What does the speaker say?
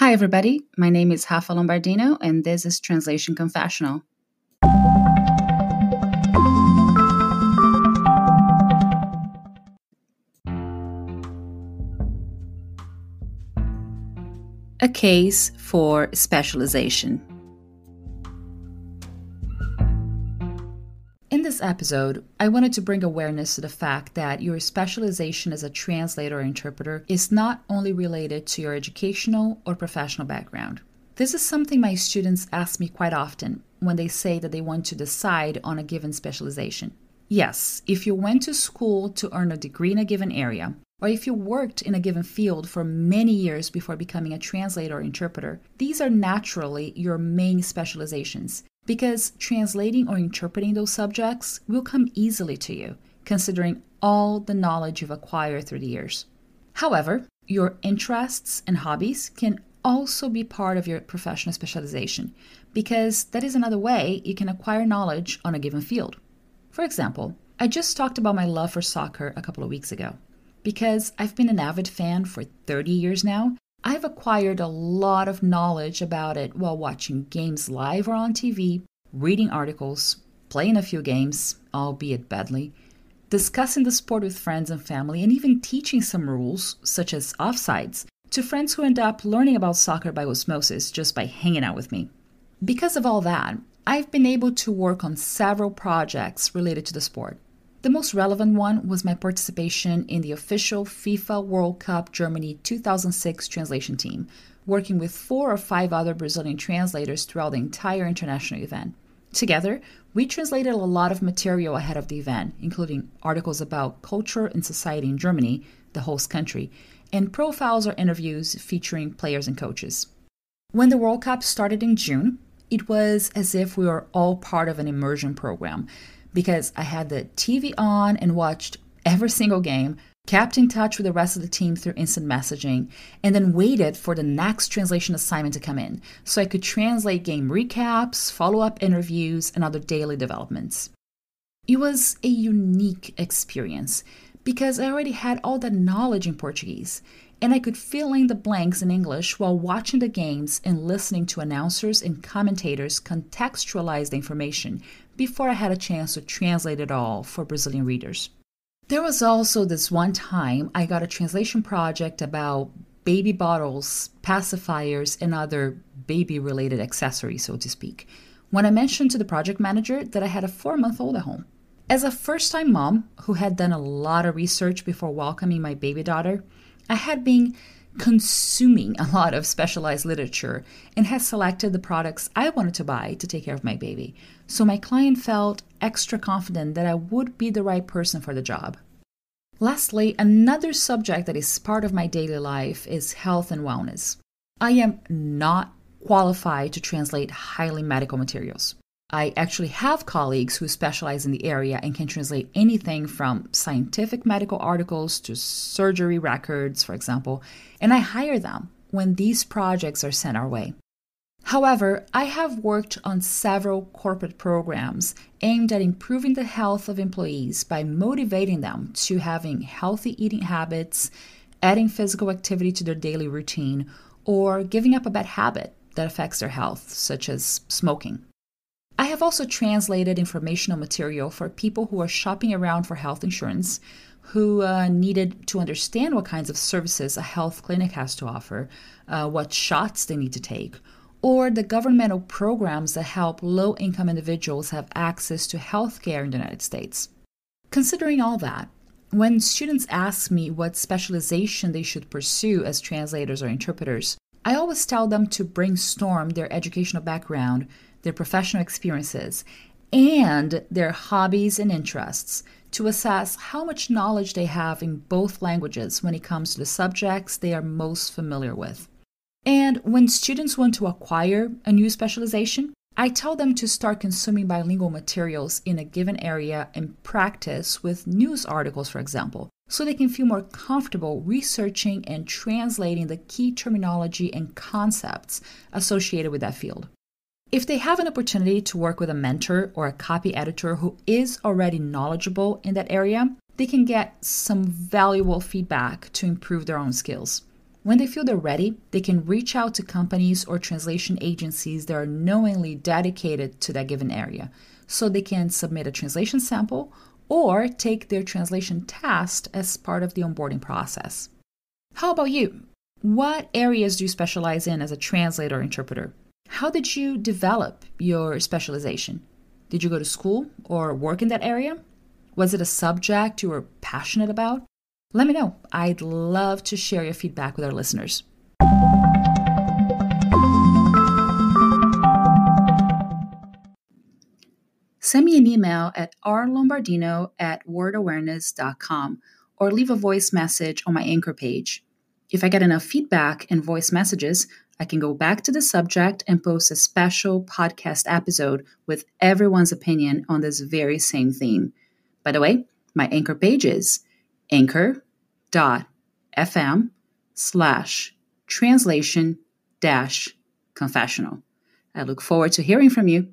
Hi, everybody. My name is Rafa Lombardino, and this is Translation Confessional. A case for specialization. Episode, I wanted to bring awareness to the fact that your specialization as a translator or interpreter is not only related to your educational or professional background. This is something my students ask me quite often when they say that they want to decide on a given specialization. Yes, if you went to school to earn a degree in a given area, or if you worked in a given field for many years before becoming a translator or interpreter, these are naturally your main specializations because translating or interpreting those subjects will come easily to you, considering all the knowledge you've acquired through the years. However, your interests and hobbies can also be part of your professional specialization, because that is another way you can acquire knowledge on a given field. For example, I just talked about my love for soccer a couple of weeks ago. Because I've been an avid fan for 30 years now, I've acquired a lot of knowledge about it while watching games live or on TV, reading articles, playing a few games, albeit badly, discussing the sport with friends and family, and even teaching some rules, such as offsides, to friends who end up learning about soccer by osmosis just by hanging out with me. Because of all that, I've been able to work on several projects related to the sport. The most relevant one was my participation in the official FIFA World Cup Germany 2006 translation team, working with four or five other Brazilian translators throughout the entire international event. Together, we translated a lot of material ahead of the event, including articles about culture and society in Germany, the host country, and profiles or interviews featuring players and coaches. When the World Cup started in June, it was as if we were all part of an immersion program because I had the TV on and watched every single game, kept in touch with the rest of the team through instant messaging, and then waited for the next translation assignment to come in so I could translate game recaps, follow up interviews, and other daily developments. It was a unique experience because I already had all that knowledge in Portuguese and I could fill in the blanks in English while watching the games and listening to announcers and commentators contextualize the information before I had a chance to translate it all for Brazilian readers. There was also this one time I got a translation project about baby bottles, pacifiers, and other baby related accessories, so to speak, when I mentioned to the project manager that I had a four month old at home. As a first time mom who had done a lot of research before welcoming my baby daughter, I had been consuming a lot of specialized literature and had selected the products I wanted to buy to take care of my baby. So my client felt extra confident that I would be the right person for the job. Lastly, another subject that is part of my daily life is health and wellness. I am not qualified to translate highly medical materials. I actually have colleagues who specialize in the area and can translate anything from scientific medical articles to surgery records, for example, and I hire them when these projects are sent our way. However, I have worked on several corporate programs aimed at improving the health of employees by motivating them to having healthy eating habits, adding physical activity to their daily routine, or giving up a bad habit that affects their health, such as smoking. I have also translated informational material for people who are shopping around for health insurance, who uh, needed to understand what kinds of services a health clinic has to offer, uh, what shots they need to take, or the governmental programs that help low income individuals have access to health care in the United States. Considering all that, when students ask me what specialization they should pursue as translators or interpreters, I always tell them to brainstorm their educational background their professional experiences, and their hobbies and interests to assess how much knowledge they have in both languages when it comes to the subjects they are most familiar with. And when students want to acquire a new specialization, I tell them to start consuming bilingual materials in a given area and practice with news articles, for example, so they can feel more comfortable researching and translating the key terminology and concepts associated with that field. If they have an opportunity to work with a mentor or a copy editor who is already knowledgeable in that area, they can get some valuable feedback to improve their own skills. When they feel they're ready, they can reach out to companies or translation agencies that are knowingly dedicated to that given area. So they can submit a translation sample or take their translation test as part of the onboarding process. How about you? What areas do you specialize in as a translator or interpreter? How did you develop your specialization? Did you go to school or work in that area? Was it a subject you were passionate about? Let me know. I'd love to share your feedback with our listeners. Send me an email at rlombardino at wordawareness.com or leave a voice message on my anchor page. If I get enough feedback and voice messages, I can go back to the subject and post a special podcast episode with everyone's opinion on this very same theme. By the way, my anchor page is anchor.fm slash translation dash confessional. I look forward to hearing from you.